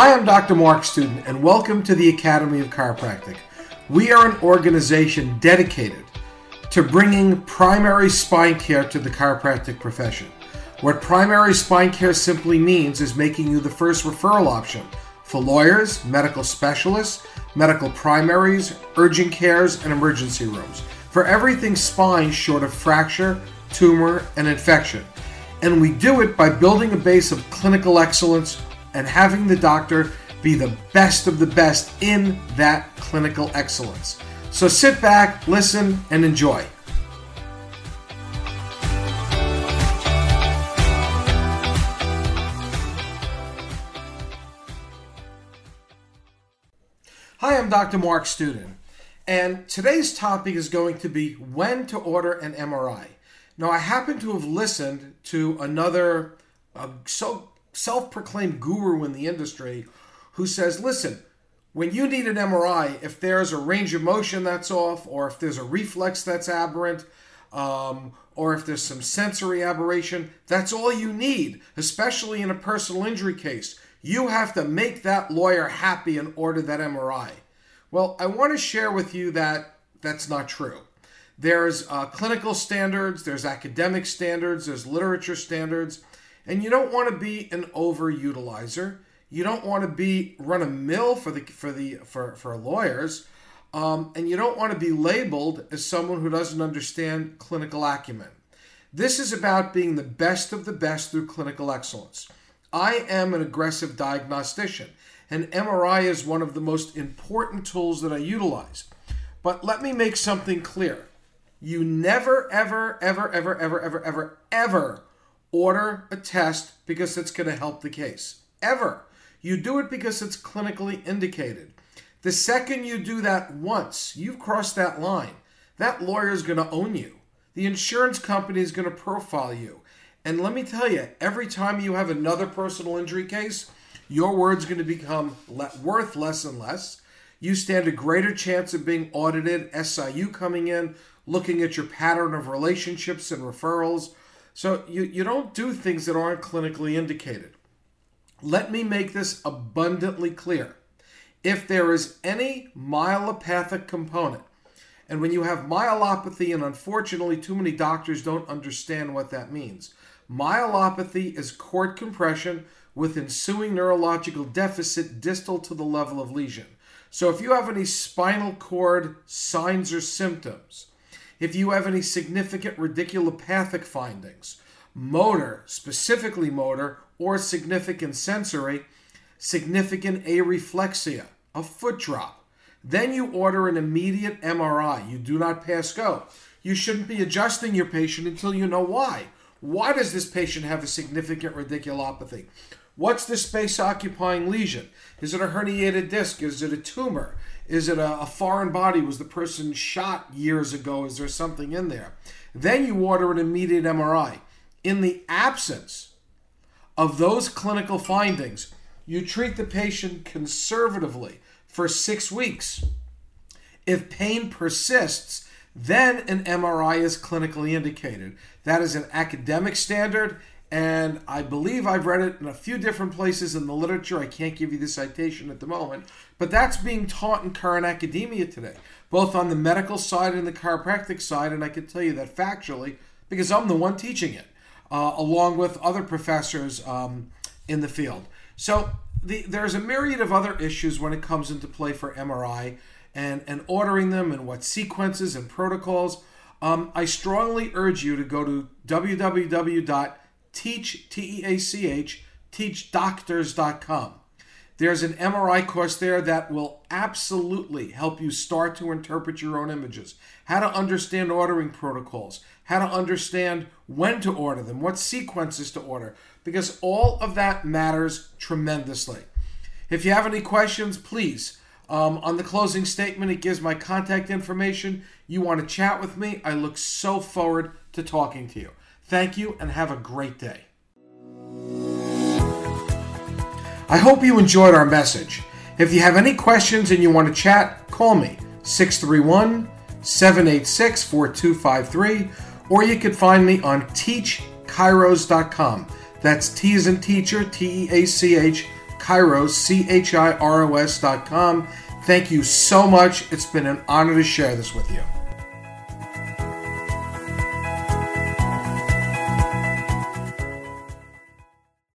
Hi, I'm Dr. Mark Studin, and welcome to the Academy of Chiropractic. We are an organization dedicated to bringing primary spine care to the chiropractic profession. What primary spine care simply means is making you the first referral option for lawyers, medical specialists, medical primaries, urgent cares, and emergency rooms for everything spine short of fracture, tumor, and infection. And we do it by building a base of clinical excellence and having the doctor be the best of the best in that clinical excellence. So sit back, listen, and enjoy. Hi, I'm Dr. Mark Studin, and today's topic is going to be when to order an MRI. Now, I happen to have listened to another uh, so self-proclaimed guru in the industry who says, "Listen, when you need an MRI, if there's a range of motion that's off, or if there's a reflex that's aberrant, um, or if there's some sensory aberration, that's all you need, especially in a personal injury case. You have to make that lawyer happy and order that MRI. Well, I want to share with you that that's not true. There's uh, clinical standards, there's academic standards, there's literature standards, and you don't want to be an overutilizer. You don't want to be run a mill for the for the for for lawyers, um, and you don't want to be labeled as someone who doesn't understand clinical acumen. This is about being the best of the best through clinical excellence. I am an aggressive diagnostician, and MRI is one of the most important tools that I utilize. But let me make something clear. You never, ever, ever, ever, ever, ever, ever, ever order a test because it's going to help the case. Ever. You do it because it's clinically indicated. The second you do that once, you've crossed that line. That lawyer is going to own you. The insurance company is going to profile you. And let me tell you, every time you have another personal injury case, your word's going to become le- worth less and less. You stand a greater chance of being audited, SIU coming in, looking at your pattern of relationships and referrals. So you, you don't do things that aren't clinically indicated. Let me make this abundantly clear. If there is any myelopathic component, and when you have myelopathy, and unfortunately too many doctors don't understand what that means, myelopathy is cord compression with ensuing neurological deficit distal to the level of lesion. So if you have any spinal cord signs or symptoms, if you have any significant radiculopathic findings, motor, specifically motor, or significant sensory, significant areflexia, a foot drop, then you order an immediate MRI. You do not pass go. You shouldn't be adjusting your patient until you know why. Why does this patient have a significant radiculopathy? What's the space occupying lesion? Is it a herniated disc? Is it a tumor? Is it a, a, foreign body? Was the person shot years ago? Is there something in there? Then you order an immediate MRI. In the absence of those clinical findings, you treat the patient conservatively for six weeks. If pain persists, then an MRI is clinically indicated. That is an academic standard, and I believe I've read it in a few different places in the literature. I can't give you the citation at the moment, but that's being taught in current academia today, both on the medical side and the chiropractic side. And I can tell you that factually because I'm the one teaching it, uh, along with other professors um, in the field. So the, there's a myriad of other issues when it comes into play for MRI and, and ordering them and what sequences and protocols. Um, I strongly urge you to go to www.teach, T-E-A-C-H, T E A C H, teachdoctors.com. There's an MRI course there that will absolutely help you start to interpret your own images, how to understand ordering protocols, how to understand when to order them, what sequences to order, because all of that matters tremendously. If you have any questions, please. Um, on the closing statement, it gives my contact information. You want to chat with me? I look so forward to talking to you. Thank you and have a great day. I hope you enjoyed our message. If you have any questions and you want to chat, call me 631 786 4253, or you can find me on teachchiros.com. That's T as in teacher, T E A C H Chiros, C H I R O S dot com. Thank you so much. It's been an honor to share this with you.